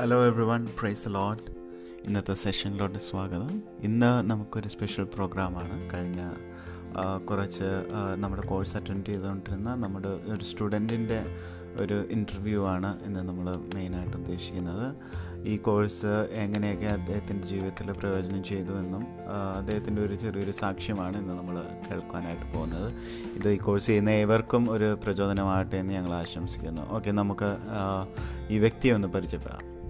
Hello everyone praise load ഇന്നത്തെ സെഷനിലോട്ട് സ്വാഗതം. ഇന്ന് നമുക്കൊരു സ്പെഷ്യൽ പ്രോഗ്രാമാണ് കഴിഞ്ഞ കുറച്ച് നമ്മുടെ കോഴ്സ് അറ്റൻഡ് ചെയ്തുകൊണ്ടിരുന്ന നമ്മുടെ ഒരു സ്റ്റുഡന്റിന്റെ ഒരു ഇന്റർവ്യൂ ആണ് ഇന്ന് നമ്മൾ മെയിനായിട്ട് ഉദ്ദേശിക്കുന്നത്. ഈ കോഴ്സ് എങ്ങനെയൊക്കെ അദ്ദേഹത്തിന്റെ ജീവിതത്തിൽ പ്രയോജനം ചെയ്തു എന്നും അദ്ദേഹത്തിന്റെ ഒരു ചെറിയൊരു സാക്ഷ്യമാണ് ഇന്ന് നമ്മൾ കേൾക്കാനായിട്ട് പോകുന്നത്. ഇത് ഈ കോഴ്സ് ചെയ്യുന്ന ഏവർക്കും ഒരു പ്രചോദനമാകട്ടെ എന്ന് ഞങ്ങൾ ആശംസിക്കുന്നു. ഓക്കെ നമുക്ക് ഈ വ്യക്തിയെ ഒന്ന് പരിചയപ്പെടാം.